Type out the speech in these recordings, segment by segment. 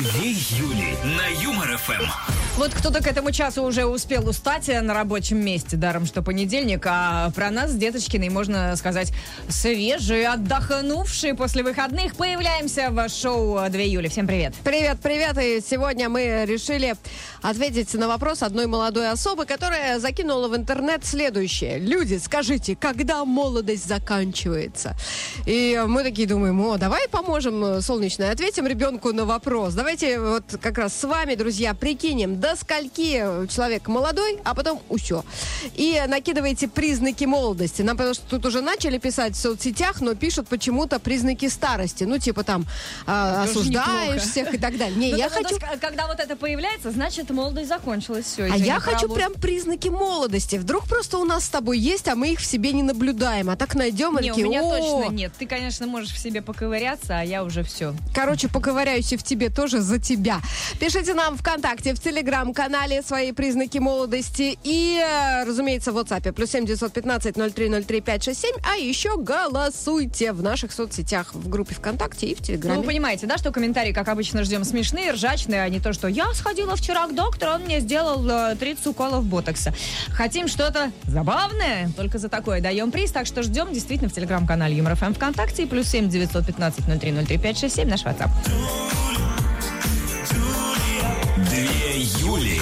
Две Юли на Юмор ФМ. Вот кто-то к этому часу уже успел устать на рабочем месте, даром что понедельник, а про нас Деточкиной можно сказать свежие, отдохнувшие после выходных. Появляемся в шоу 2 июля. Всем привет. Привет, привет. И сегодня мы решили ответить на вопрос одной молодой особы, которая закинула в интернет следующее. Люди, скажите, когда молодость заканчивается? И мы такие думаем, о, давай поможем солнечной, ответим ребенку на вопрос. Давайте вот как раз с вами, друзья, прикинем, до скольки человек молодой, а потом все. И накидывайте признаки молодости. Нам потому что тут уже начали писать в соцсетях, но пишут почему-то признаки старости. Ну, типа там Тоже осуждаешь всех и так далее. Не, Ну, я хочу... когда вот это появляется, значит, молодость закончилась. Все, А я хочу прям признаки молодости. Вдруг просто у нас с тобой есть, а мы их в себе не наблюдаем. А так найдем и Не, у меня точно нет. Ты, конечно, можешь в себе поковыряться, а я уже все. Короче, поковыряюсь и в тебе тоже за тебя. Пишите нам ВКонтакте, в Телеграм-канале свои признаки молодости. И, э, разумеется, в WhatsApp. Плюс 7 915 0303 567. А еще голосуйте в наших соцсетях, в группе ВКонтакте и в Ну, Телеграме. вы понимаете, да, что комментарии, как обычно, ждем смешные, ржачные, а не то, что я сходила вчера к доктору, он мне сделал э, 30 уколов ботокса. Хотим что-то забавное, только за такое даем приз, так что ждем действительно в телеграм-канале Юмор ФМ ВКонтакте и плюс 7 915 0303 567 наш WhatsApp. Юли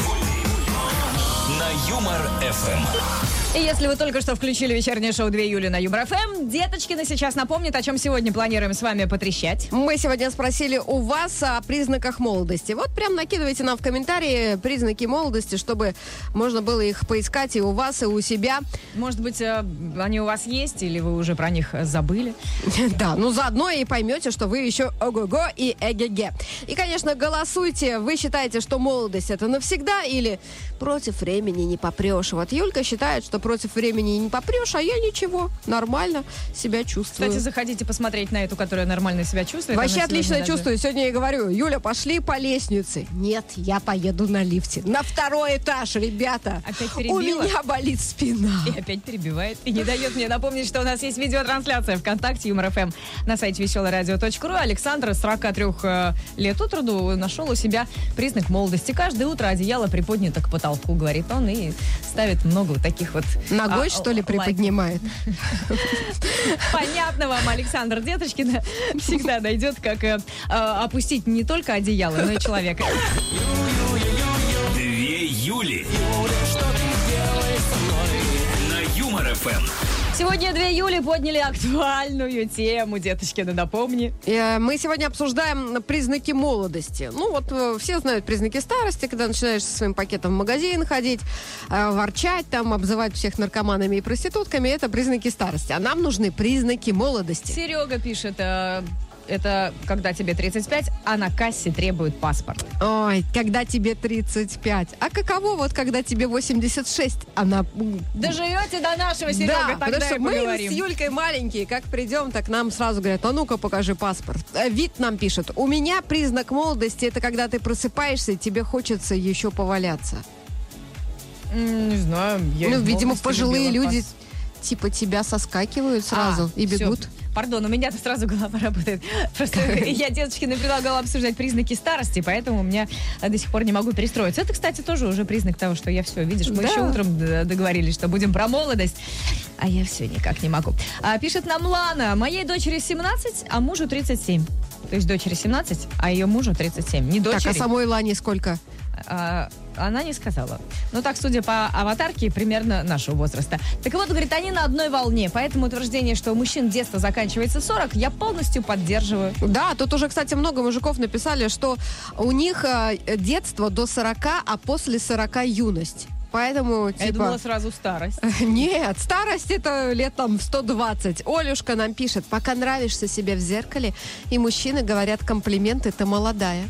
на Юмор ФМ. И если вы только что включили вечернее шоу 2 июля на Юмор ФМ, Деточкина сейчас напомнит, о чем сегодня планируем с вами потрещать. Мы сегодня спросили у вас о признаках молодости. Вот прям накидывайте нам в комментарии признаки молодости, чтобы можно было их поискать и у вас, и у себя. Может быть, э, они у вас есть, или вы уже про них забыли? Да, ну заодно и поймете, что вы еще ого-го и эге-ге. И, конечно, голосуйте. Вы считаете, что молодость это навсегда или против времени не попрешь? Вот Юлька считает, что против времени не попрешь, а я ничего, нормально себя чувствую. Кстати, заходите посмотреть на эту, которая нормально себя чувствует. Вообще отлично даже- чувствую. Сегодня я говорю, Юля, пошли по лестнице. Нет, я поеду на лифте. На второй этаж, ребята. Опять У перебила? меня болит спина. И опять перебивает. И не дает мне напомнить, что у нас есть видеотрансляция ВКонтакте Юмор ФМ на сайте веселорадио.ру. Александр с 43 э, лет от роду нашел у себя признак молодости. Каждое утро одеяло приподнято к потолку, говорит он, и ставит много вот таких вот Ногой, а, что ли, приподнимает? Понятно вам, Александр Деточкина всегда найдет, как э, опустить не только одеяло, но и человека. Сегодня 2 июля подняли актуальную тему, Деточкина, напомни. Э, Мы сегодня обсуждаем признаки молодости. Ну вот э, все знают признаки старости, когда начинаешь со своим пакетом в магазин ходить, э, ворчать там, обзывать всех наркоманами и проститутками. Это признаки старости. А нам нужны признаки молодости. Серега пишет, это когда тебе 35, а на кассе требуют паспорт. Ой, когда тебе 35. А каково вот, когда тебе 86? Она... м, Доживете до нашего, Серега, да, тогда потому что мы поговорим. с Юлькой маленькие, как придем, так нам сразу говорят, а ну-ка покажи паспорт. Э, Вид нам пишет, у меня признак молодости, это когда ты просыпаешься и тебе хочется еще поваляться. Не знаю. я ну, видимо, пожилые люди пас- типа тебя соскакивают сразу А, и бегут. Пардон, у меня-то сразу голова работает. Просто я Деточкиной предлагала обсуждать признаки старости, поэтому у меня до сих пор не могу перестроиться. Это, кстати, тоже уже признак того, что я все, видишь, мы Да. еще утром договорились, что будем про молодость, а я все никак не могу. А, пишет нам Лана, моей дочери 17, а мужу 37. То есть дочери 17, а ее мужу 37. Не дочери. Так, а самой Лане сколько? А, она не сказала. Ну так, судя по аватарке, примерно нашего возраста. Так вот, говорит, они на одной волне. Поэтому утверждение, что у мужчин детство заканчивается в 40, я полностью поддерживаю. Да, тут уже, кстати, много мужиков написали, что у них э, детство до 40, а после 40 юность. Поэтому, Я думала типа... сразу старость. Нет, старость это лет там в 120. Олюшка нам пишет, пока нравишься себе в зеркале, и мужчины говорят комплименты, ты молодая.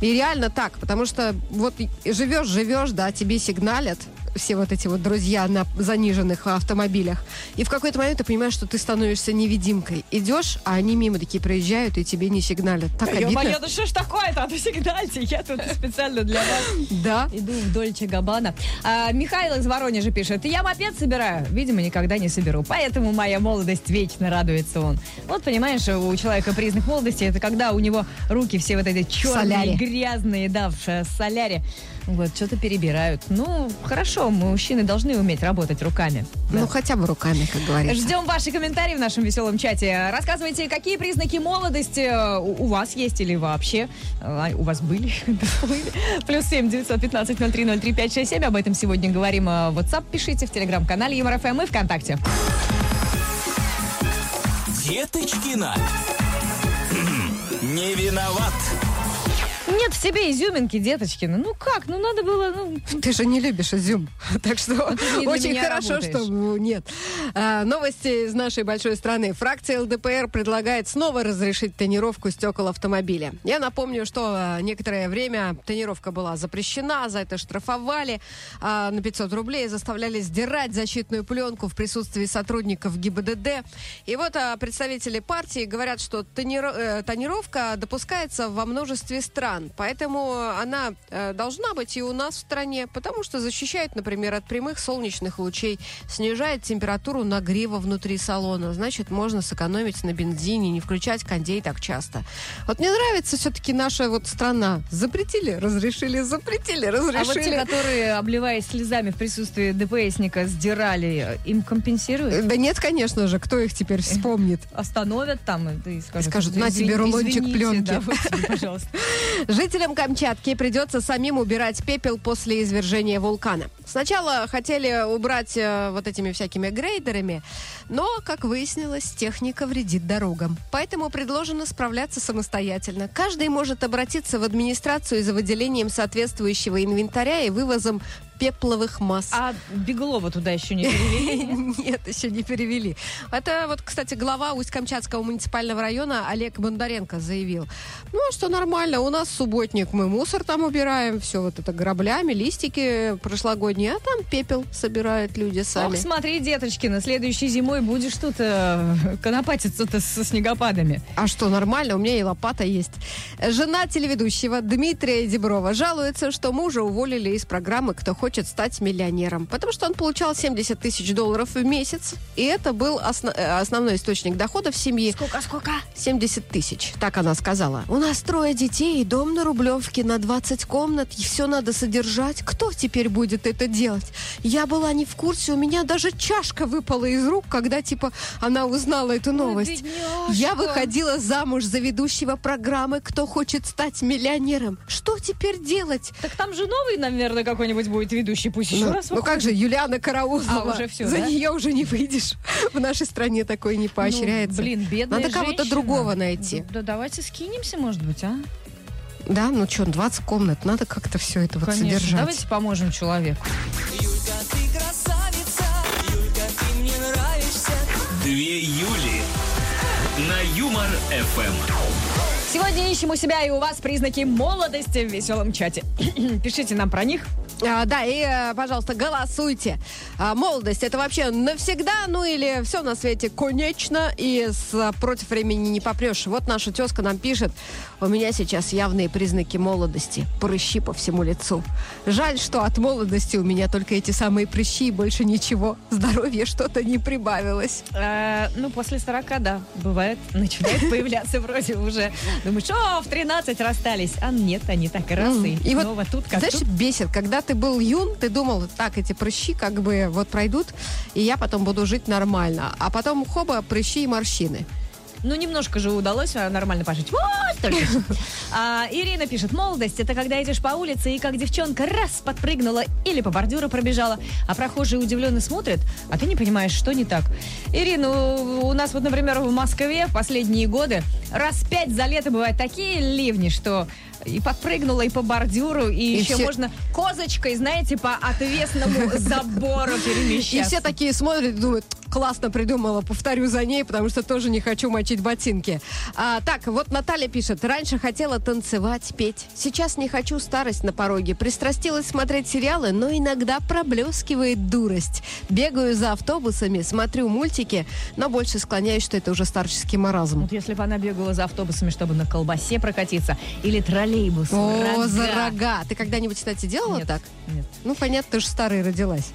И реально так, потому что вот живешь, живешь, да, тебе сигналят, все вот эти вот друзья на заниженных автомобилях. И в какой-то момент ты понимаешь, что ты становишься невидимкой. Идешь, а они мимо такие проезжают и тебе не сигналят. Так обидно. Ё-моё, ну что ж такое-то? А то сигнальте, я тут специально для вас Да. иду в Дольче Габбана. А, Михаил из Воронежа пишет, я мопед собираю, видимо, никогда не соберу, поэтому моя молодость вечно радуется он. Вот, понимаешь, у человека признак молодости, это когда у него руки все вот эти черные, соляре. грязные, да, в соляре. Вот, что-то перебирают. Ну, хорошо, мужчины должны уметь работать руками. Да. Ну, хотя бы руками, как говорится. Ждем ваши комментарии в нашем веселом чате. Рассказывайте, какие признаки молодости э, у у вас есть или вообще э, у вас были. Плюс семь девятьсот пятнадцать ноль три ноль три пять шесть семь. Об этом сегодня говорим. э, В WhatsApp пишите в телеграм-канале Юмор ФМ и ВКонтакте. Деточкина. Не виноват. Нет в себе изюминки, деточкины. Ну как? Ну надо было... Ну, Ты же не любишь изюм. Так что очень хорошо, работаешь. что ну, нет. А, новости из нашей большой страны. Фракция ЛДПР предлагает снова разрешить тонировку стекол автомобиля. Я напомню, что а, некоторое время тонировка была запрещена, за это штрафовали а, на 500 рублей, заставляли сдирать защитную пленку в присутствии сотрудников ГИБДД. И вот а, представители партии говорят, что э, тонировка допускается во множестве стран. Поэтому она э, должна быть и у нас в стране, потому что защищает, например, от прямых солнечных лучей, снижает температуру нагрева внутри салона. Значит, можно сэкономить на бензине, не включать кондей так часто. Вот мне нравится все-таки наша вот страна. Запретили, разрешили, запретили, а вот те, разрешили. которые, обливаясь слезами в присутствии ДПС-ника, сдирали, им компенсируют? Да нет, конечно же, кто их теперь вспомнит? Остановят там и, и скажут, Скажут, «На «Извини- тебе рулончик извините, пленки». да, вот тебе, пожалуйста. Жителям Камчатки придется самим убирать пепел после извержения вулкана. Сначала хотели убрать э, вот этими всякими грейдерами, но, как выяснилось, техника вредит дорогам. Поэтому предложено справляться самостоятельно. Каждый может обратиться в администрацию за выделением соответствующего инвентаря и вывозом пепловых масс. А Беглова туда еще не перевели? Нет, еще не перевели. Это вот, кстати, глава Усть-Камчатского муниципального района Олег Бондаренко заявил. Ну, что нормально, у нас субботник, мы мусор там убираем, все вот это граблями, листики прошлогодние, а там пепел собирают люди сами. Ох, смотри, деточкина, следующей зимой будешь тут э, конопатиться-то со снегопадами. А что, нормально, у меня и лопата есть. Жена телеведущего Дмитрия Деброва жалуется, что мужа уволили из программы «Кто хочет стать миллионером», потому что он получал 70 тысяч долларов в месяц, и это был осно- э, основной источник дохода в семье. Сколько, сколько? 70 тысяч, так она сказала. У нас трое детей, дом на Рублевке на 20 комнат, и все надо содержать. Кто теперь будет это делать? Я была не в курсе, у меня даже чашка выпала из рук, когда, типа, она узнала эту новость. бедняжка. Я выходила замуж за ведущего программы «Кто хочет стать миллионером». Что теперь делать? Так там же новый, наверное, какой-нибудь будет ведущий, пусть еще Ну, раз ну как же, Юлиана Караулова. А, уже всё, За да? нее уже не выйдешь. В нашей стране такое не поощряется. Ну, блин, бедная Надо кого-то женщина. другого найти. Да, да давайте скинемся, может быть, а? Да, ну что, 20 комнат, надо как-то все это вот Конечно. содержать. Давайте поможем человеку. Две Юли. На Юмор ФМ. Сегодня ищем у себя и у вас признаки молодости в веселом чате. Пишите нам про них. А, да, и, э, пожалуйста, голосуйте. А, молодость это вообще навсегда, ну или все на свете конечно, и с, против времени не попрешь. Вот наша тезка нам пишет, у меня сейчас явные признаки молодости, прыщи по всему лицу. Жаль, что от молодости у меня только эти самые прыщи и больше ничего. Здоровье что-то не прибавилось. Э, ну, после 40, да, бывает, начинает появляться вроде уже. Думаешь, о, в 13 расстались. А нет, они так и раз, и, вот, снова тут, как Знаешь, бесит, когда ты был юн, ты думал, так, эти прыщи как бы вот пройдут, и я потом буду жить нормально. А потом хоба, прыщи и морщины. Ну, немножко же удалось а, нормально пожить. Вот только. А, Ирина пишет, молодость это когда идешь по улице и как девчонка раз подпрыгнула или по бордюру пробежала, а прохожие удивленно смотрят, а ты не понимаешь, что не так. Ирина, у у нас вот, например, в Москве в последние годы раз пять за лето бывают такие ливни, что и подпрыгнула, и по бордюру, и, И еще все- можно козочкой, знаете, по отвесному забору И перемещаться. все такие смотрят и думают, классно придумала, повторю за ней, потому что тоже не хочу мочить ботинки. А, так, вот Наталья пишет. Раньше хотела танцевать, петь. Сейчас не хочу, старость на пороге. Пристрастилась смотреть сериалы, но иногда проблескивает дурость. Бегаю за автобусами, смотрю мультики, но больше склоняюсь, что это уже старческий маразм. Вот если бы она бегала за автобусами, чтобы на колбасе прокатиться, или троллейбус. О, рога. за рога. Ты когда-нибудь, кстати, делала Нет, так? нет. Ну, понятно, ты же старой родилась.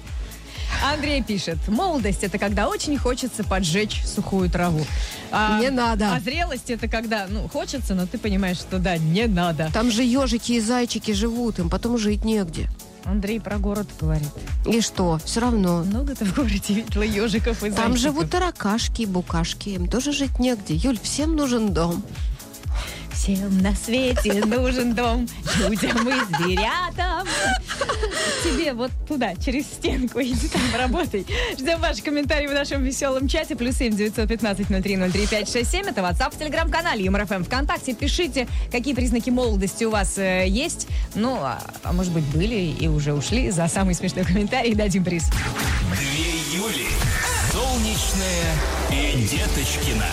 Андрей пишет, молодость это когда очень хочется поджечь сухую траву. А, Не надо. А зрелость это когда, ну, хочется, но ты понимаешь, что да, не надо. Там же ежики и зайчики живут, им потом жить негде. Андрей про город говорит. И что? Все равно. Много ты в городе видела ежиков и Там зайчиков? живут таракашки и букашки. Им тоже жить негде. Юль, всем нужен дом. Всем на свете нужен дом, людям и зверятам. Тебе вот туда, через стенку, иди там работай. Ждем ваши комментарии в нашем веселом чате. Плюс семь девятьсот пятнадцать ноль три ноль три пять шесть семь. Это WhatsApp в Телеграм-канале Юмор ФМ ВКонтакте. Пишите, какие признаки молодости у вас э, есть. Ну, а, а может быть, были и уже ушли. За самый смешной комментарий дадим приз. Две Юли. Солнечная и Деточкина.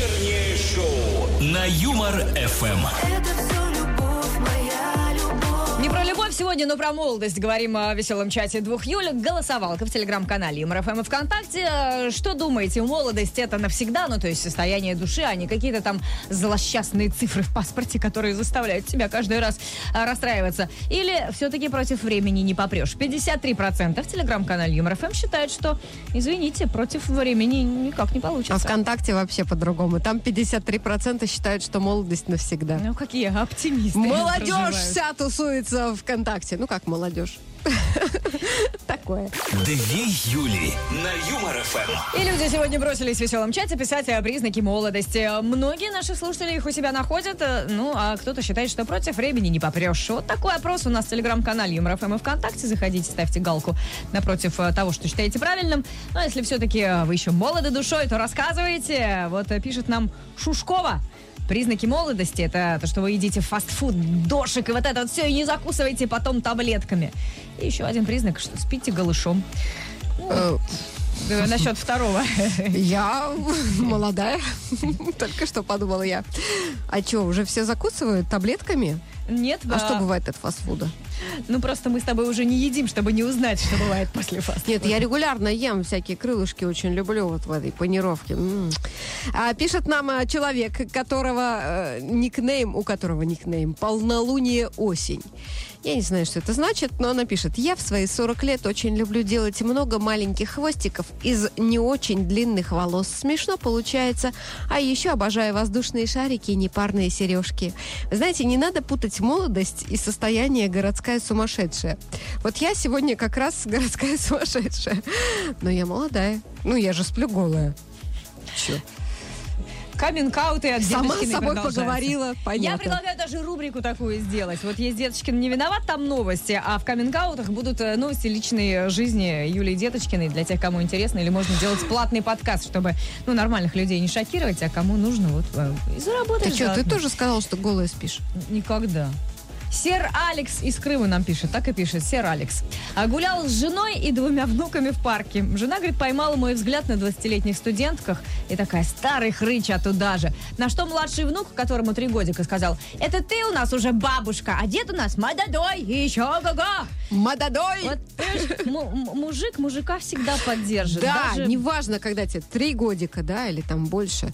Вечернее шоу на Юмор-ФМ. Не про сегодня, но про молодость. Говорим о веселом чате двух Юлек. Голосовалка в телеграм-канале Юмор ФМ и ВКонтакте. Э, Что думаете, молодость это навсегда? Ну, то есть состояние души, а не какие-то там злосчастные цифры в паспорте, которые заставляют тебя каждый раз а, расстраиваться. Или все-таки против времени не попрешь? 53% в телеграм-канале Юмор ФМ считают, что, извините, против времени никак не получится. А ВКонтакте вообще по-другому. Там 53% считают, что молодость навсегда. Ну, какие оптимисты. Молодежь вся тусуется ВКонтакте. Ну как молодежь? Такое. Две Юли на Юмор-ФМ. И люди сегодня бросились в веселом чате писать о признаки молодости. Многие наши слушатели их у себя находят, э, ну, а кто-то считает, что против времени не попрешь. Вот такой опрос у нас в телеграм-канале Юмор ФМ и ВКонтакте. Заходите, ставьте галку напротив э, того, что считаете правильным. Ну, а если все-таки вы еще молоды душой, то рассказывайте. Вот э, пишет нам Шушкова. Признаки молодости это то, что вы едите фастфуд, дошик и вот это вот все, и не закусываете потом таблетками. И еще один признак, что спите голышом. Э, Э, Насчет второго. Я молодая. Только что подумала я. А что, уже все закусывают таблетками? Нет, А что бывает от фастфуда? Ну просто мы с тобой уже не едим, чтобы не узнать, что бывает после фастфуда. Нет, я регулярно ем всякие крылышки, очень люблю вот в этой панировке. М. А, пишет нам а, человек, которого э, никнейм, у которого никнейм «Полнолуние осень». Я не знаю, что это значит, но она пишет. Я в свои 40 лет очень люблю делать много маленьких хвостиков из не очень длинных волос. Смешно получается. А еще обожаю воздушные шарики и непарные сережки. Знаете, не надо путать молодость и состояние городская сумасшедшая. Вот я сегодня как раз городская сумасшедшая. Но я молодая. Ну, я же сплю голая. Че? Каминг-ауты от Сама с собой поговорила, Я понятно. предлагаю даже рубрику такую сделать. Вот есть Деточкин не виноват, там новости, а в каминг-аутах будут э, новости личной жизни Юлии Деточкиной для тех, кому интересно, или можно сделать платный подкаст, чтобы ну, нормальных людей не шокировать, а кому нужно вот э, и заработать. Ты что, ты тоже сказал, что голая спишь? Никогда. Сер Алекс из Крыма нам пишет, так и пишет, Сер Алекс. А гулял с женой и двумя внуками в парке. Жена, говорит, поймала мой взгляд на 20-летних студентках и такая, старый хрыч, а туда же. На что младший внук, которому три годика, сказал, это ты у нас уже бабушка, а дед у нас молодой и еще ого-го. Мададой! Вот, мужик мужика всегда поддержит. Да, Даже- неважно, когда тебе три годика, да, или там больше.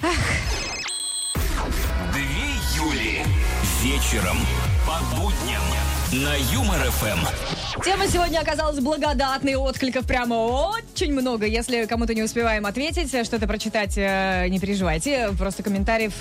Две Вечером по будням на Юмор-ФМ. Тема сегодня оказалась благодатной, откликов прямо очень много. Если кому-то не успеваем ответить, что-то прочитать, э, не переживайте. Просто комментариев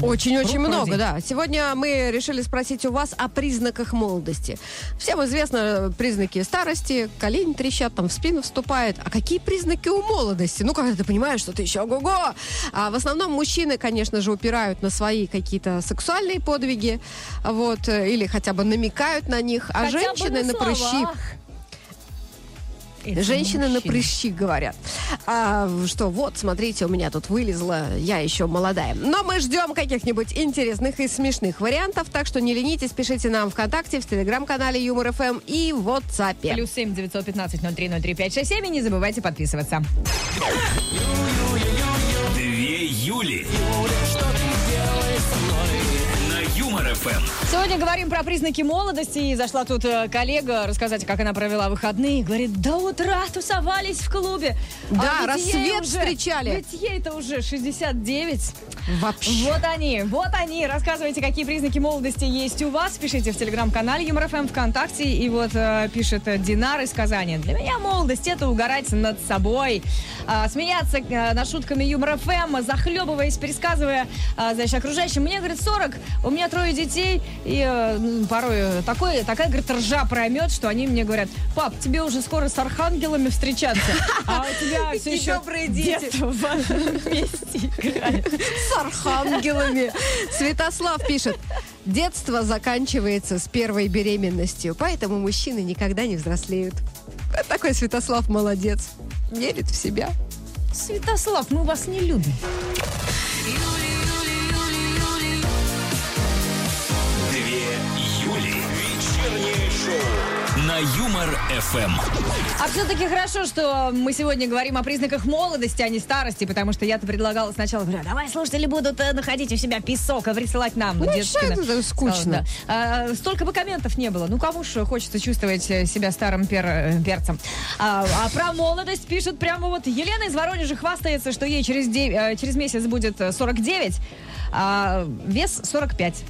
Очень-очень много, да. Сегодня мы решили спросить у вас о признаках молодости. Всем известно признаки старости, колени трещат, там в спину вступает. А какие признаки у молодости? Ну, когда ты понимаешь, что ты еще ого-го. А в основном мужчины, конечно же, упирают на свои какие-то сексуальные подвиги, вот, э, или хотя бы намекают на них, а хотя женщины на, прыщи. словах. Это Женщины на мужчины. прыщи говорят. А, что, вот, смотрите, у меня тут вылезла, я еще молодая. Но мы ждем каких-нибудь интересных и смешных вариантов, так что не ленитесь, пишите нам ВКонтакте, в Телеграм-канале Юмор ФМ и в WhatsApp. Плюс семь девятьсот пятнадцать ноль три ноль три пять шесть семь. И не забывайте подписываться. Две Юли. ФМ. Сегодня говорим про признаки молодости. И зашла тут э, коллега рассказать, как она провела выходные. Говорит, до утра тусовались в клубе. Да, ведь ей рассвет встречали. Ведь ей-то уже 69. Вообще. Вот они, вот они. Рассказывайте, какие признаки молодости есть у вас. Пишите в телеграм-канале ЮморФМ ВКонтакте. И вот э, пишет э, Динар из Казани. Для меня молодость это угорать над собой. А, смеяться э, над шутками ЮморФМ, захлебываясь, пересказывая, а, значит, окружающим. Мне, говорит, 40, у меня трое детей. И э, порой такой, такая, говорит, ржа проймет, что они мне говорят, пап, тебе уже скоро с архангелами встречаться. А у тебя все еще добрые дети. детство в одном месте играет. С архангелами. Святослав пишет. Детство заканчивается с первой беременностью, поэтому мужчины никогда не взрослеют. Такой Святослав молодец. Верит в себя. Святослав, мы вас не любим. Юмор ФМ. А все-таки хорошо, что мы сегодня говорим о признаках молодости, а не старости, потому что я-то предлагала сначала, говорю, давай слушатели будут э, находить у себя песок и присылать нам. Ну, что это сказала, скучно? да. А, столько бы комментов не было. Ну, кому же хочется чувствовать э, себя старым пер- э, перцем. А, а про молодость пишет прямо вот Елена из Воронежа хвастается, что ей через, дев- э, через месяц будет э, 49, а вес 45.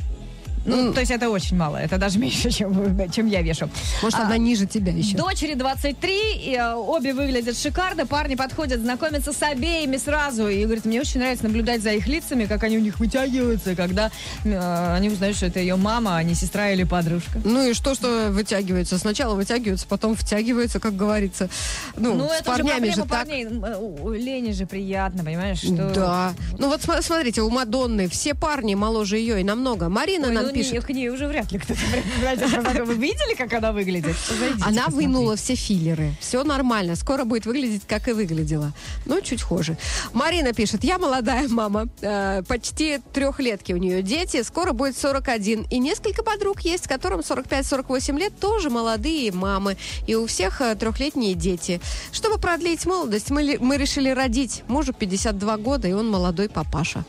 Ну, то есть это очень мало. Это даже меньше, чем, чем я вешу. Может, А, она ниже тебя еще. Дочери 23, и, э, обе выглядят шикарно, парни подходят, знакомятся с обеими сразу, и говорит, мне очень нравится наблюдать за их лицами, как они у них вытягиваются, когда э, они узнают, что это ее мама, а не сестра или подружка. Ну и что, что вытягивается? Сначала вытягиваются, потом втягиваются, как говорится. Ну, Ну, с это же парнями проблема же так. парней. Э, Лене же приятно, понимаешь, что... Да. Ну вот см- смотрите, у Мадонны все парни моложе ее и намного. Марина Ой, нам ну, пишет. не- к ней уже вряд ли кто-то Вы видели, как она выглядит? Зайдите, Она посмотрите. вынула все филлеры. Все нормально. Скоро будет выглядеть, как и выглядела. Но чуть хуже. Марина пишет. Я молодая мама. Э, почти трехлетки у нее дети. Скоро будет 41. И несколько подруг есть, которым 45-48 лет. Тоже молодые мамы. И у всех э, трехлетние дети. Чтобы продлить молодость, мы решили родить. Мужу 52 года, и он молодой папаша.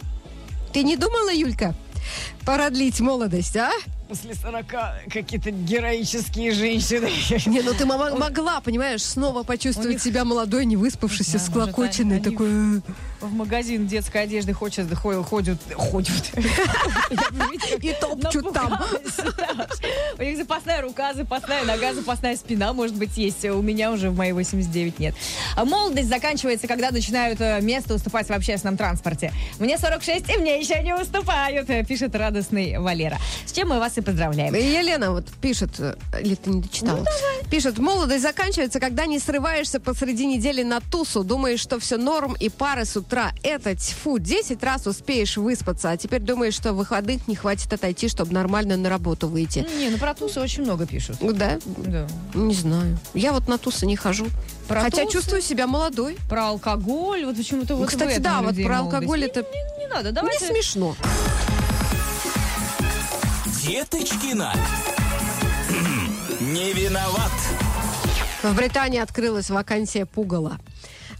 Ты не думала, Юлька, продлить молодость, а? После 40 какие-то героические женщины. Не, ну ты мо- могла, понимаешь, снова почувствовать них- себя молодой, не выспавшейся, Да, может, склокоченной, они- такой... э, В магазин детской одежды ходят, ходят, ходят, ходят. И топчут там. У них запасная рука, запасная нога, запасная спина, может быть, есть. У меня уже в мои 89 нет. А молодость заканчивается, когда начинают э, место уступать в общественном транспорте. Мне 46, и мне еще не уступают, э, пишет радостный Валера. С чем мы вас и поздравляем. Елена вот пишет, э, или ты не дочитала? пишет, молодость заканчивается, когда не срываешься посреди недели на тусу, думаешь, что все норм, и пары с утра. Это, тьфу, 10 раз успеешь выспаться, а теперь думаешь, что выходных не хватит отойти, чтобы нормально на работу выйти. Не, ну про тусы очень много пишут. Да? Да. Не знаю. Я вот на тусы не хожу. Про Хотя тусы? чувствую себя молодой. Про алкоголь, вот почему-то вот в Кстати, да, вот про молодость. алкоголь Не- это Не, не надо, не давайте... смешно. Деточкина. Не виноват. В Британии открылась вакансия пугала.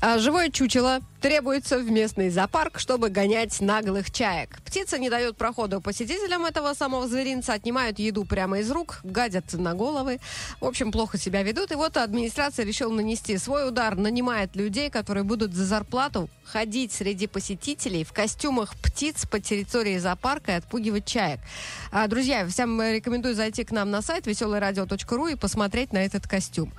А живое чучело требуется в местный зоопарк, чтобы гонять наглых чаек. Птица не дает прохода посетителям этого самого зверинца, отнимают еду прямо из рук, гадят на головы. В общем, плохо себя ведут. И вот администрация решила нанести свой удар, нанимает людей, которые будут за зарплату ходить среди посетителей в костюмах птиц по территории зоопарка и отпугивать чаек. А, друзья, всем рекомендую зайти к нам на сайт веселорадио.ру и посмотреть на этот костюм.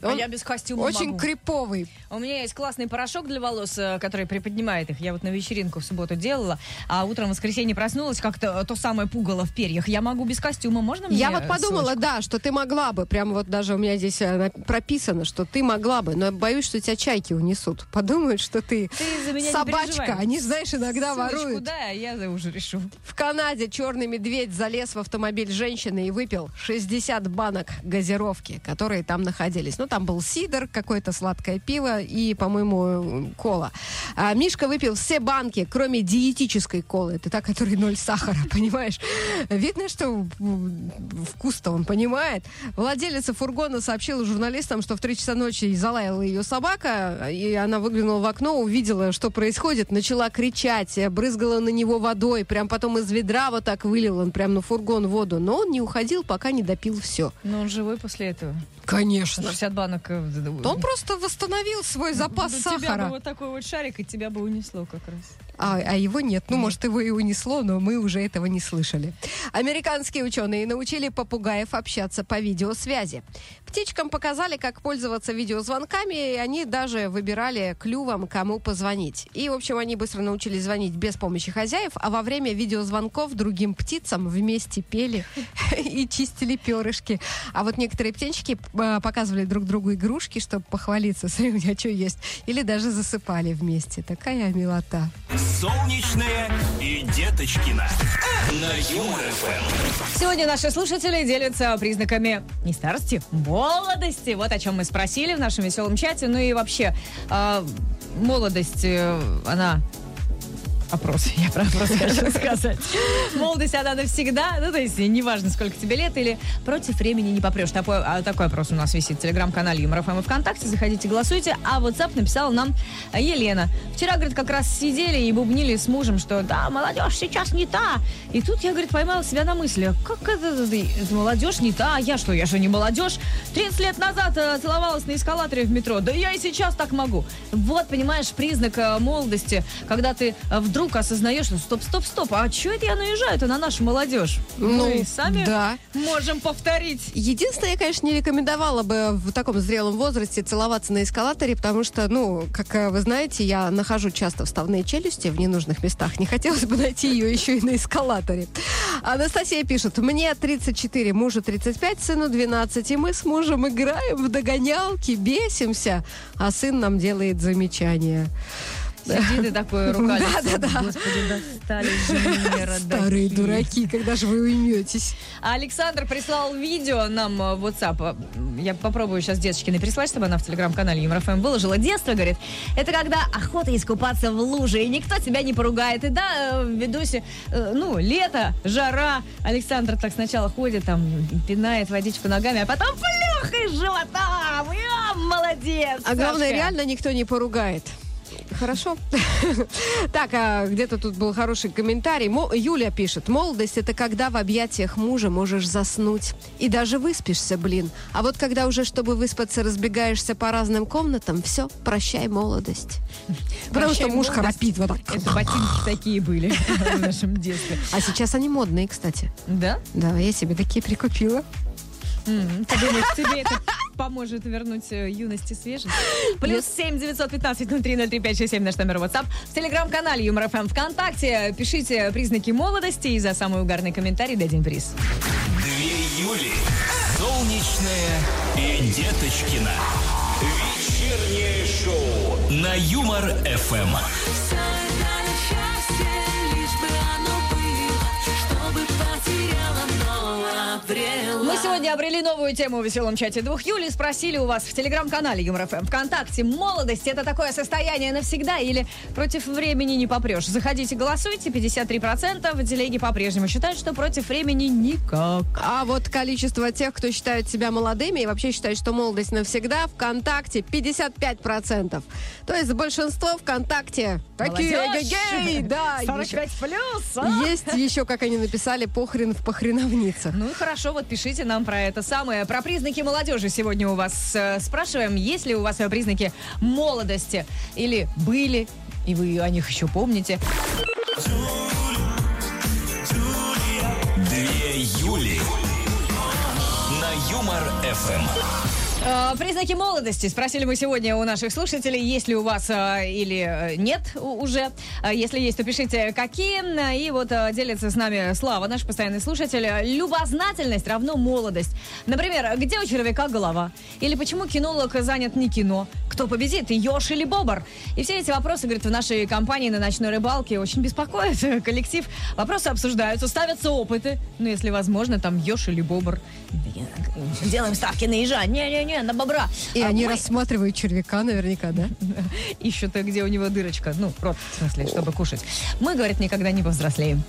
А Он я без костюма очень могу. криповый. У меня есть классный порошок для волос, э, э, который приподнимает их. Я вот на вечеринку в субботу делала, а утром в воскресенье проснулась, как-то то самое пугало в перьях. Я могу без костюма, можно мне Я вот подумала, ссылочку? да, что ты могла бы, прям вот даже у меня здесь э, прописано, что ты могла бы, но боюсь, что тебя чайки унесут. Подумают, что ты, Ты собачка. Они, знаешь, иногда Ссылочку воруют. дай, а я уже решу. В Канаде черный медведь залез в автомобиль женщины и выпил 60 банок газировки, которые там находились. Ну, там был сидр, какое-то сладкое пиво и, по-моему, кола. А Мишка выпил все банки, кроме диетической колы. Это та, которой ноль сахара, понимаешь? Видно, что вкус-то он понимает. Владелица фургона сообщила журналистам, что в 3 часа ночи залаяла ее собака, и она выглянула в окно, увидела, что происходит, начала кричать, брызгала на него водой, прям потом из ведра вот так вылил он прям на фургон воду, но он не уходил, пока не допил все. Но он живой после этого. Конечно. 60 банок. э, Он просто восстановил свой запас Ну, Тебя бы сахара. вот такой вот шарик, и тебя бы унесло как раз. А, а его нет. Ну, может, его и унесло, но мы уже этого не слышали. Американские ученые научили попугаев общаться по видеосвязи. Птичкам показали, как пользоваться видеозвонками, и они даже выбирали клювом, кому позвонить. И, в общем, они быстро научились звонить без помощи хозяев, а во время видеозвонков другим птицам вместе пели и чистили перышки. А вот некоторые птенчики э, показывали друг другу игрушки, чтобы похвалиться, смотри, у меня что есть, или даже засыпали вместе. Такая милота. Солнечная и Деточкина. На Юмор ФМ. Сегодня наши слушатели делятся признаками не старости, молодости. Вот о чем мы спросили в нашем веселом чате. Ну и вообще, э, молодость, э, она... Опрос, я про опрос хочу сказать. Молодость, она навсегда, ну, то есть, неважно, сколько тебе лет, или против времени не попрешь. Такой, а, такой опрос у нас висит в телеграм-канале Юмор ФМ и ВКонтакте. Заходите, голосуйте. А WhatsApp написала нам Елена. Вчера, говорит, как раз сидели и бубнили с мужем, что да, молодежь сейчас не та. И тут я, говорит, поймала себя на мысли, а как это, молодежь не та, а я что, я что, не молодежь? 30 лет назад э, целовалась на эскалаторе в метро, да я и сейчас так могу. Вот, понимаешь, признак э, молодости, когда ты э, вдруг осознаешь, что стоп, стоп, стоп, а что это я наезжаю-то на нашу молодежь? Ну, Мы сами да. можем повторить. Единственное, я, конечно, не рекомендовала бы в таком зрелом возрасте целоваться на эскалаторе, потому что, ну, как э, вы знаете, я нахожу часто вставные челюсти в ненужных местах. Не хотелось бы найти ее еще и на эскалаторе. Анастасия пишет, мне 34, мужу 35, сыну 12, и мы с мужем играем в догонялки, бесимся, а сын нам делает замечания. Сидит и такой рука Да-да-да. Господи, достали же Старые дураки, когда же вы уйметесь? Александр прислал видео нам э, в WhatsApp. Я попробую сейчас Деточкиной прислать, чтобы она в телеграм-канале ЮморФМ выложила. Детство, говорит, это когда охота искупаться в луже, и никто тебя не поругает. И да, э, в видосе, э, ну, лето, жара. Александр так сначала ходит, там, пинает водичку ногами, а потом плюх из живота. Я молодец. А главное, Сашка. реально никто не поругает. Хорошо. Так, а где-то тут был хороший комментарий. Мо- Юля пишет, молодость это когда в объятиях мужа можешь заснуть. И даже выспишься, блин. А вот когда уже, чтобы выспаться, разбегаешься по разным комнатам, все, прощай молодость. Потому что муж храпит вот так. Это ботинки такие были в нашем детстве. А сейчас они модные, кстати. Да? Да, я себе такие прикупила. М, Ты думаешь, тебе это поможет вернуть э, юность и свежесть? Плюс семь девятьсот пятнадцать ноль три ноль три пять шесть семь наш номер WhatsApp. В телеграм-канале Юмор ФМ ВКонтакте пишите признаки молодости и за самый угарный комментарий дадим приз. Две Юли. Солнечная и Деточкина. Вечернее шоу на Юмор ФМ. Счастье, лишь бы оно было, чтобы потеряла, но обрела. Мы сегодня обрели новую тему в веселом чате двух Юли. Спросили у вас в телеграм-канале Юмор ФМ ВКонтакте. Молодость это такое состояние навсегда или против времени не попрешь? Заходите, голосуйте. 53% в телеге по-прежнему считают, что против времени никак. А вот количество тех, кто считает себя молодыми и вообще считает, что молодость навсегда, ВКонтакте 55%. То есть большинство ВКонтакте такие Молодежь! гей, да. 45 плюс! а? Есть еще, как они написали, похрен в похреновнице. Ну и хорошо, вот пишите нам про это самое. Про признаки молодежи сегодня у вас э, спрашиваем. Есть ли у вас признаки молодости? Или были, и вы о них еще помните? Две Юли. На Юмор ФМ. Э, Признаки молодости. Спросили мы сегодня у наших слушателей, есть ли у вас э, или э, нет уже. Э, Если есть, то пишите, какие. И вот делится с нами Слава, наш постоянный слушатель. Любознательность равно молодость. Например, где у червяка голова? Или почему кинолог занят не кино? Кто победит, еж или бобр? И все эти вопросы, говорит, в нашей компании на ночной рыбалке очень беспокоит коллектив. Вопросы обсуждаются, ставятся опыты. Ну, если возможно, там еж или бобр. Делаем ставки на ежа. Не-не-не, на бобра. И А они мы рассматривают червяка наверняка, да? ищут, где у него дырочка. Ну, рот, в смысле, чтобы кушать. Мы, говорит, никогда не повзрослеем.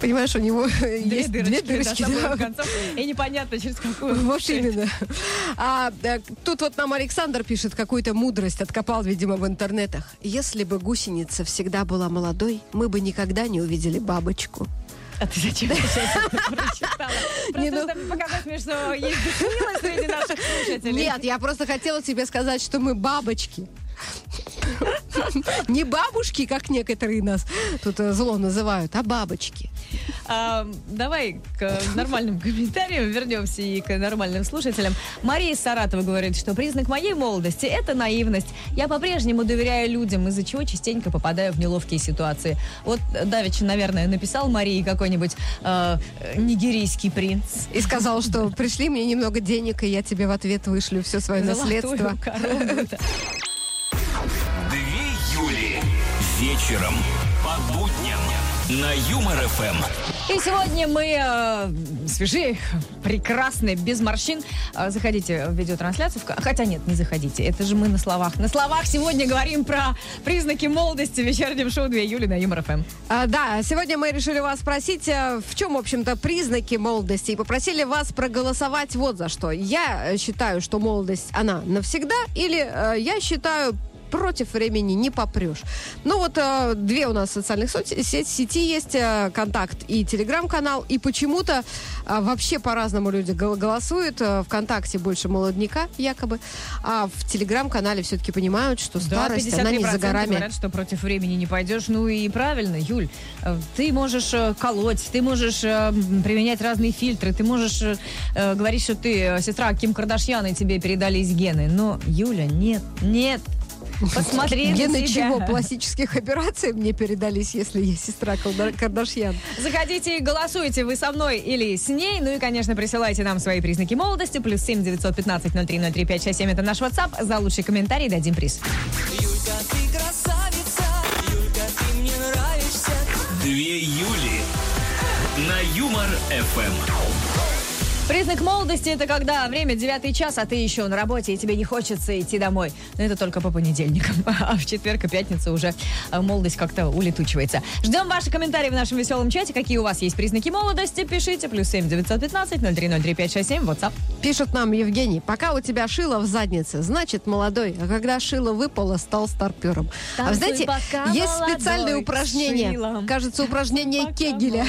Понимаешь, у него Две есть две дырочки. да, да. концов. И непонятно, через какую. Вот именно. А, э, тут вот нам Александр пишет какую-то мудрость, откопал, видимо, в интернетах. Если бы гусеница всегда была молодой, мы бы никогда не увидели бабочку. А ты зачем сейчас это прочитала? Просто ну- чтобы показать мне, что есть душнилость среди наших слушателей. Нет, я просто хотела тебе сказать, что мы бабочки. Не бабушки, как некоторые нас тут э, зло называют, а бабочки. А, давай к нормальным комментариям вернемся и к нормальным слушателям. Мария из Саратова говорит, что признак моей молодости – это наивность. Я по-прежнему доверяю людям, из-за чего частенько попадаю в неловкие ситуации. Вот Давич, наверное, написал Марии какой-нибудь э, нигерийский принц. И сказал, что пришли мне немного денег, и я тебе в ответ вышлю все свое наследство. Золотую корону, да. Вечером. По будням. На Юмор ФМ. И сегодня мы э, свежие, прекрасные, без морщин. Э, заходите в видеотрансляцию. Хотя нет, не заходите. Это же мы на словах. На словах сегодня говорим про признаки молодости в вечернем шоу 2 июля на Юмор ФМ. А, да, сегодня мы решили вас спросить, э, в чем, в общем-то, признаки молодости, и попросили вас проголосовать вот за что. Я э, считаю, что молодость, она навсегда, или э, я считаю, против времени не попрешь. Ну вот э, две у нас социальных соц- сеть- сети есть, э, контакт и телеграм-канал, и почему-то э, вообще по-разному люди гол- голосуют. Э, Вконтакте больше молодняка, якобы, а в телеграм-канале все-таки понимают, что старость, она не за 53% горами. говорят, что против времени не пойдешь. Ну и правильно, Юль. Э, Ты можешь э, колоть, ты можешь э, применять разные фильтры, ты можешь э, говорить, что ты сестра Ким Кардашьян, и тебе передались гены. Но, Юля, нет, нет. Посмотри на Гены себя. чего? Пластических операций мне передались, если я сестра Кардашьян. Заходите и голосуйте, вы со мной или с ней. Ну и, конечно, присылайте нам свои признаки молодости. Плюс семь девятьсот пятнадцать ноль три ноль три пять шесть семь. Это наш WhatsApp. За лучший комментарий дадим приз. Юлька, ты красавица, Юлька, ты мне нравишься. Две Юли. На Юмор ФМ. Признак молодости это когда время девятый час, а ты еще на работе, и тебе не хочется идти домой. Но это только по понедельникам. А в четверг и пятницу уже э, молодость как-то улетучивается. Ждем ваши комментарии в нашем веселом чате. Какие у вас есть признаки молодости? Пишите. Плюс семь девятьсот пятнадцать ноль три ноль три пять шесть семь. WhatsApp. Пишет нам Евгений, пока у тебя шило в заднице, значит молодой, а когда шило выпало, стал старпером. а вы Танцуй, знаете, есть молодой, специальное с упражнение, шилом. кажется, упражнение Пока Кегеля,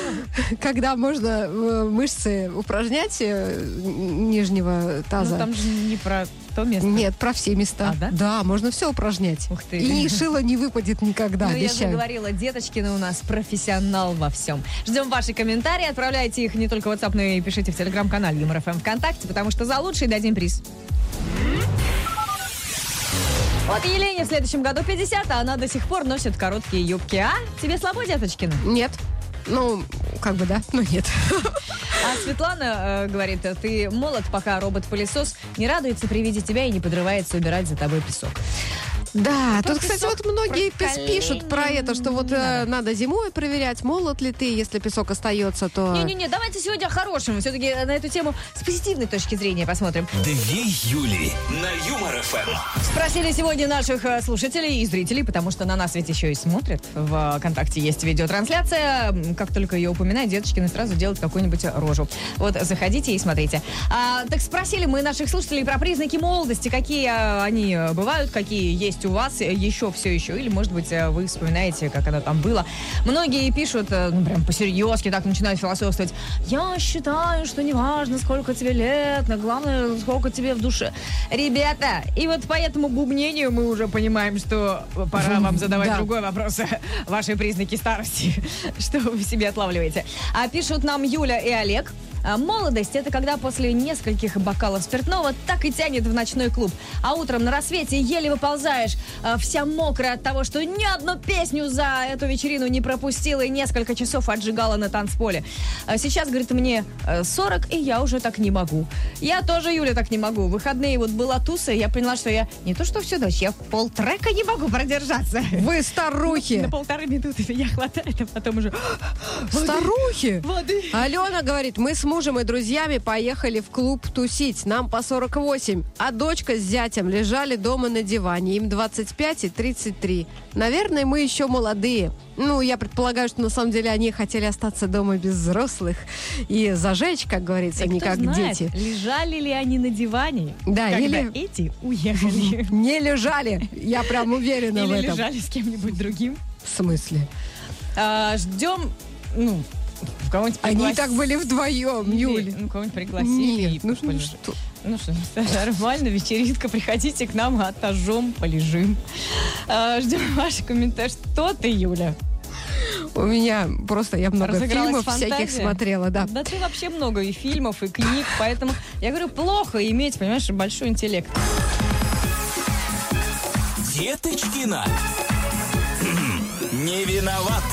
когда можно э, мышцы упражнять э, нижнего таза. Ну там же не про то место. Нет, про все места. А, да? можно все упражнять. Ух ты. И шило не выпадет никогда, Ну, я же обещаю. говорила, Деточкина у нас профессионал во всем. Ждем ваши комментарии, отправляйте их не только в WhatsApp, но и пишите в телеграм-канале Юмор ФМ ВКонтакте, потому что за лучший дадим приз. Вот Елене в следующем году 50, а она до сих пор носит короткие юбки. А? Тебе слабо, Деточкина? Нет. Ну, как бы да, но нет. А Светлана э, говорит, ты молод, пока робот-пылесос не радуется при виде тебя и не подрывается убирать за тобой песок. Да, Про тут, кстати, вот многие пишут про это, что вот не э, надо. надо зимой проверять, молод ли ты, если песок остается, то... Не-не-не, давайте сегодня о хорошем. Все-таки на эту тему с позитивной точки зрения посмотрим. Две Юли. На Юмор ФМ. Спросили сегодня наших э, слушателей и зрителей, потому что на нас ведь еще и смотрят. В э, ВКонтакте есть видеотрансляция. Как только ее упоминает, деточкины сразу делают какую-нибудь рожу. Вот заходите и смотрите. А, так спросили мы наших слушателей про признаки молодости, какие э, они э, бывают, какие есть у вас э, еще все еще, или, может быть, э, вы вспоминаете, как оно там было. Многие пишут, э, ну, прям посерьезки, так начинают философствовать. Я считаю, что неважно, сколько тебе лет, но главное, сколько тебе в душе. Ребята, и вот по этому бубнению мы уже понимаем, что пора вам задавать Да. другой вопрос. Ваши признаки старости, что вы в себе отлавливаете. А пишут нам Юля и Олег. А, Молодость – это когда после нескольких бокалов спиртного так и тянет в ночной клуб. А утром на рассвете еле выползаешь, а, вся мокрая от того, что ни одну песню за эту вечерину не пропустила и несколько часов отжигала на танцполе. А Сейчас, говорит, мне э, 40, и я уже так не могу. Я тоже, Юля, так не могу. В выходные вот была туса, и я поняла, что я не то что всю ночь, я полтрека не могу продержаться. Вы старухи! На полторы минуты меня хватает, а потом уже... Старухи! Воды. Алена говорит, мы с мужем и друзьями поехали в клуб тусить. Нам по 48. А дочка с зятем лежали дома на диване. Им 25 и 33. Наверное, мы еще молодые. Ну, я предполагаю, что на самом деле они хотели остаться дома без взрослых и зажечь, как говорится, И не как знает, дети. лежали ли они на диване, Да, когда или- эти уехали. Не лежали. Я прям уверена в Или этом. лежали с кем-нибудь другим. В смысле? А, Ждем, ну, кого-нибудь Они пригласили. так были вдвоем, Юль. Ну, кого-нибудь пригласили. и Нет, ну что- полежали. что? Ну что, нормально, вечеринка, приходите к нам, отожжем, полежим. А, Ждем ваши комментарии. Что ты, Юля? У меня просто, я много Разыгралась фильмов фантазия? всяких смотрела, да. Да ты вообще много и фильмов, и книг, поэтому я говорю, плохо иметь, понимаешь, большой интеллект. Деточкина. Не виноват.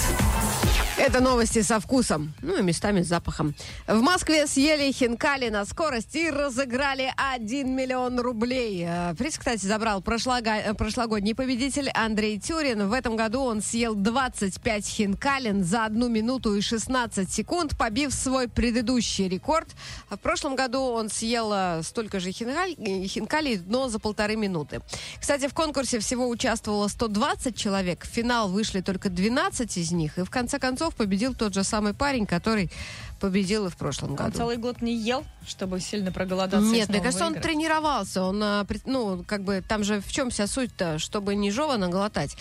Это новости со вкусом, ну и местами с запахом. В Москве съели хинкали на скорость и разыграли 1 миллион рублей. Э, Приз, кстати, забрал прошлого- прошлогодний победитель Андрей Тюрин. В этом году он съел 25 хинкалин за 1 минуту и 16 секунд, побив свой предыдущий рекорд. В прошлом году он съел э, столько же э, хинкалей, но за полторы минуты. Кстати, в конкурсе всего участвовало 120 человек. В финал вышли только 12 из них. И в конце концов победил тот же самый парень, который победил и в прошлом Он году. целый год не ел, чтобы сильно проголодаться. Нет, мне кажется, он выиграть. тренировался. Он, а, ну, как бы, там же в чем вся суть-то, чтобы не жевано глотать.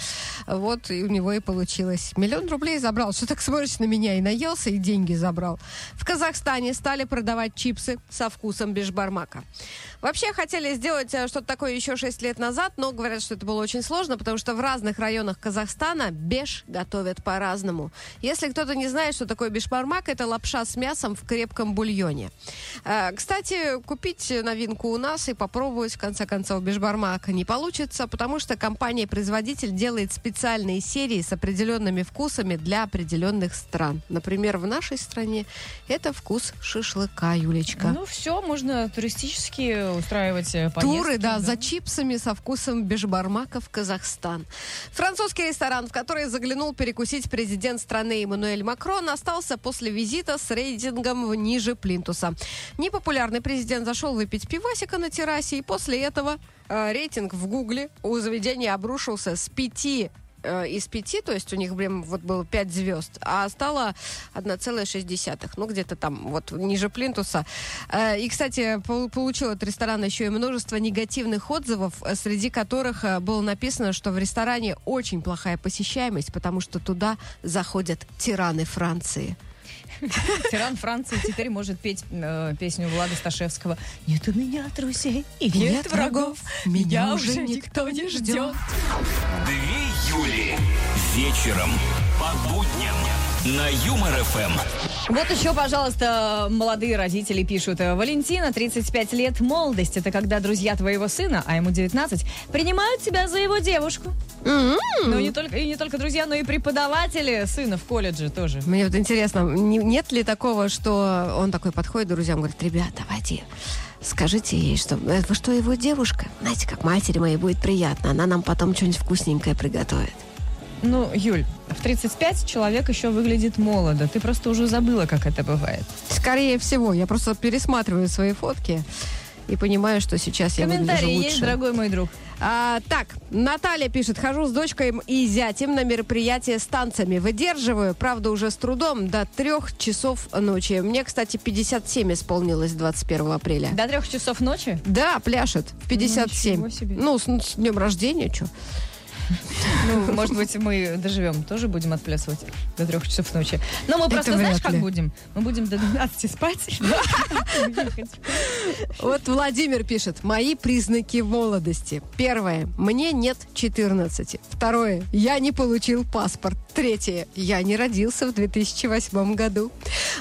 Вот и у него и получилось. Миллион рублей забрал. Что так смотришь на меня? И наелся, и деньги забрал. В Казахстане стали продавать чипсы со вкусом бешбармака. Вообще хотели сделать э, что-то такое еще 6 лет назад, но говорят, что это было очень сложно, потому что в разных районах Казахстана беш готовят по-разному. Если кто-то не знает, что такое бешбармак, это лапша с мясом в крепком бульоне. Э, Кстати, купить новинку у нас и попробовать, в конце концов, бешбармак не получится, потому что компания-производитель делает специальные серии с определенными вкусами для определенных стран. Например, в нашей стране это вкус шашлыка, Юлечка. Ну все, можно туристически устраивать э, поездки. Туры, да, за чипсами со вкусом бешбармака в Казахстан. Французский ресторан, в который заглянул перекусить президент страны Эммануэль Макрон, остался после визита с рейтингом ниже плинтуса. Непопулярный президент зашел выпить пивасика на террасе, и после этого э, рейтинг в Гугле у заведения обрушился с пяти э, из пяти, то есть у них прям вот было 5 звезд, а стало 1,6. Ну, где-то там, вот ниже плинтуса. Э, И, кстати, пол- получил этот ресторан еще и множество негативных отзывов, э, среди которых было написано, что в ресторане очень плохая посещаемость, потому что туда заходят тираны Франции. Тиран Франции теперь может петь э, песню Влада Сташевского «Нет у меня друзей и нет, Нет врагов, врагов, меня уже никто не ждет». Две Юли. Вечером по будням на Юмор ФМ. Вот еще, пожалуйста, молодые родители пишут. Валентина, 35 лет, молодость. Это когда друзья твоего сына, а ему 19, принимают тебя за его девушку. Ну, не только, и не только друзья, но и преподаватели сына в колледже тоже. Мне вот интересно, не- нет ли такого, что он такой подходит к друзьям, говорит, ребят, давайте, скажите ей, что, э, вы что, его девушка? Знаете, как матери моей будет приятно, она нам потом что-нибудь вкусненькое приготовит. Ну, Юль, в 35 человек еще выглядит молодо. Ты просто уже забыла, как это бывает. Скорее всего, я просто пересматриваю свои фотки и понимаю, что сейчас я выгляжу лучше. есть, дорогой мой друг. А, так, Наталья пишет, хожу с дочкой и зятем на мероприятие с танцами. Выдерживаю, правда, уже с трудом, до трех часов ночи. Мне, кстати, 57 исполнилось 21 апреля. До трех часов ночи? Да, пляшет в 57. Ничего себе. Ну, с, с днем рождения, что? Ну, может быть, мы доживем, тоже будем отплясывать до трех часов ночи. Но мы просто, знаешь, как будем? Мы будем до 12 спать. Вот Владимир пишет. Мои признаки молодости. Первое. Мне нет 14. Второе. Я не получил паспорт. Третье. Я не родился в 2008 году.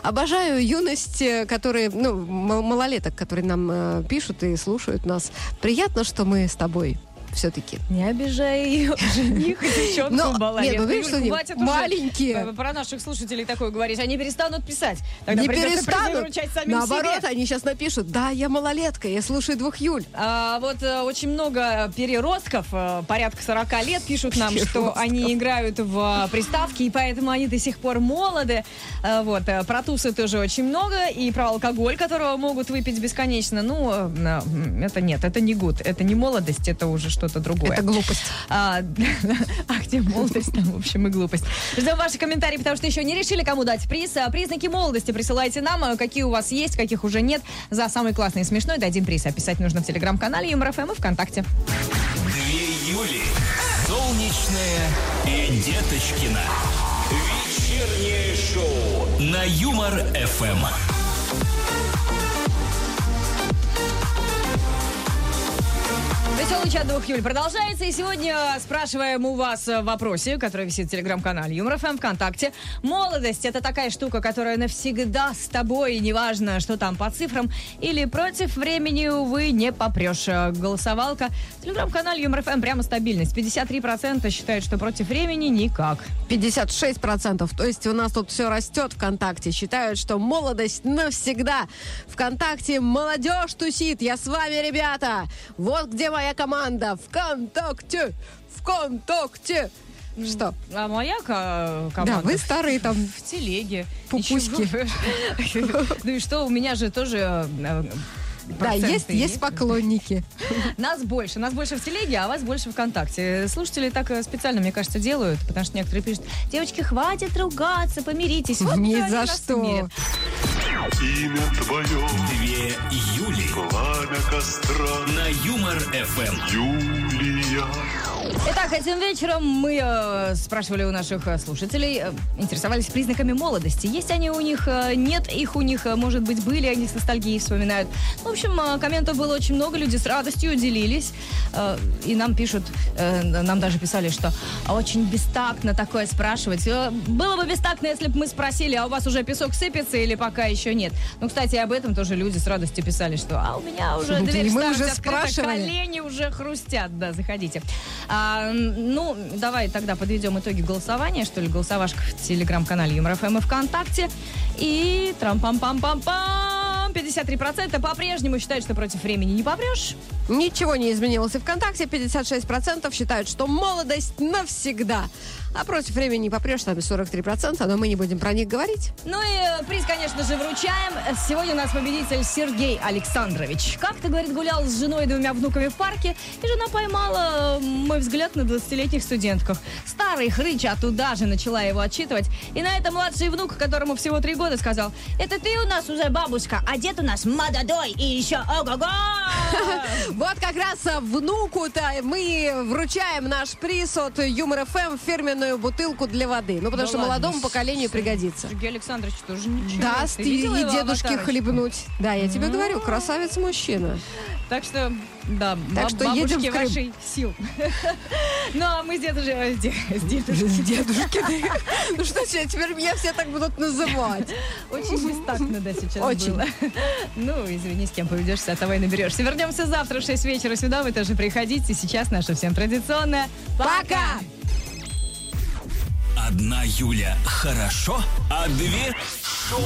Обожаю юность, э, которые, ну, мал- малолеток, которые нам э, пишут и слушают нас. Приятно, что мы с тобой все-таки. Не обижай ее, жених и девчонку Но, нет, ну, видишь, что хватит маленькие. э, Про наших слушателей такое говорить. Они перестанут писать. Тогда не перестанут. Наоборот, себе. они сейчас напишут. Да, я малолетка, я слушаю двух Юль. А, вот э, очень много переростков, э, порядка 40 лет, пишут нам, что они играют в э, приставки, и поэтому они до сих пор молоды. Э, вот, э, про тусы тоже очень много, и про алкоголь, которого могут выпить бесконечно. Ну, э, э, это нет, это не гуд, это не молодость, это уже что-то другое. Это глупость. А, а где молодость, там, в общем, и глупость. Ждем ваши комментарии, потому что еще не решили, кому дать приз. А, Признаки молодости присылайте нам, а, какие у вас есть, каких уже нет. За самый классный и смешной дадим приз. Описать нужно в телеграм-канале Юмор ФМ и ВКонтакте. Две Юли. Солнечная и Деточкина. Вечернее шоу на Юмор Веселый чат двух Юль продолжается. И сегодня спрашиваем у вас в вопросе, который висит в телеграм-канале Юмор ФМ ВКонтакте. Молодость – это такая штука, которая навсегда с тобой, неважно, что там по цифрам, или против времени, увы, не попрешь. Голосовалка в телеграм-канале Юмор ФМ прямо стабильность. 53% считают, что против времени никак. 56%. То есть у нас тут все растет ВКонтакте. Считают, что молодость навсегда. ВКонтакте молодежь тусит. Я с вами, ребята. Вот где моя команда. ВКонтакте. ВКонтакте. Что? А моя ко- команда... Да, вы старые там. в телеге. Пупуськи. Ну и что, у меня же тоже э, Да, есть, есть поклонники. Нас больше. Нас больше в телеге, а вас больше ВКонтакте. Слушатели так э, специально, мне кажется, делают, потому что некоторые пишут, девочки, хватит ругаться, помиритесь. Вот Ни за что. Имя твое, Две пламя костра, на Юмор ФМ. Юлия. Итак, этим вечером мы э, спрашивали у наших э, слушателей, э, интересовались признаками молодости. Есть они у них, э, нет их у них, э, может быть, были, они с ностальгией вспоминают. В общем, э, комментов было очень много, люди с радостью делились. И нам пишут, нам даже писали, что очень бестактно такое спрашивать. Было бы бестактно, если бы мы спросили, а у вас уже песок сыпется или пока еще нет. Ну, кстати, об этом тоже люди с радостью писали, что а у меня уже Да дверь старость открыта, спрашивали. колени уже хрустят, да, заходите. А, ну, давай тогда подведем итоги голосования, что ли, голосовашка в телеграм-канале Юмор ФМ и ВКонтакте. И трам-пам-пам-пам-пам, 53% по-прежнему считают, что против времени не попрешь. Ничего не изменилось и ВКонтакте. 56% считают, что молодость навсегда. А против времени не попрешь, там и 43%, но мы не будем про них говорить. Ну и э, приз, конечно же, вручаем. Сегодня у нас победитель Сергей Александрович. Как-то, говорит, гулял с женой и двумя внуками в парке, и жена поймала э, мой взгляд на 20-летних студентках. Старый хрыч оттуда же начала его отчитывать. И на это младший внук, которому всего три года, сказал, это ты у нас уже бабушка, а дед у нас молодой и еще ого-го! Вот как раз а, внуку-то мы вручаем наш приз от Юмор ФМ фирменную бутылку для воды. Ну, потому что молодому поколению пригодится. Сергей Александрович тоже ничего. Даст и, дедушке хлебнуть. Да, я тебе говорю, красавец-мужчина. Так что, да, Так баб- что едем в Крым. вашей сил. Ну, а мы с дедушкой... э, С дедушкой. С дедушки. Ну что теперь меня все так будут называть. Очень бестактно, да, сейчас Очень. было. Ну, извини, с кем поведешься, от того и наберешься. Вернемся завтра в 6 вечера сюда, вы тоже приходите. Сейчас наша всем традиционная. Пока! Одна Юля хорошо, а две шоу.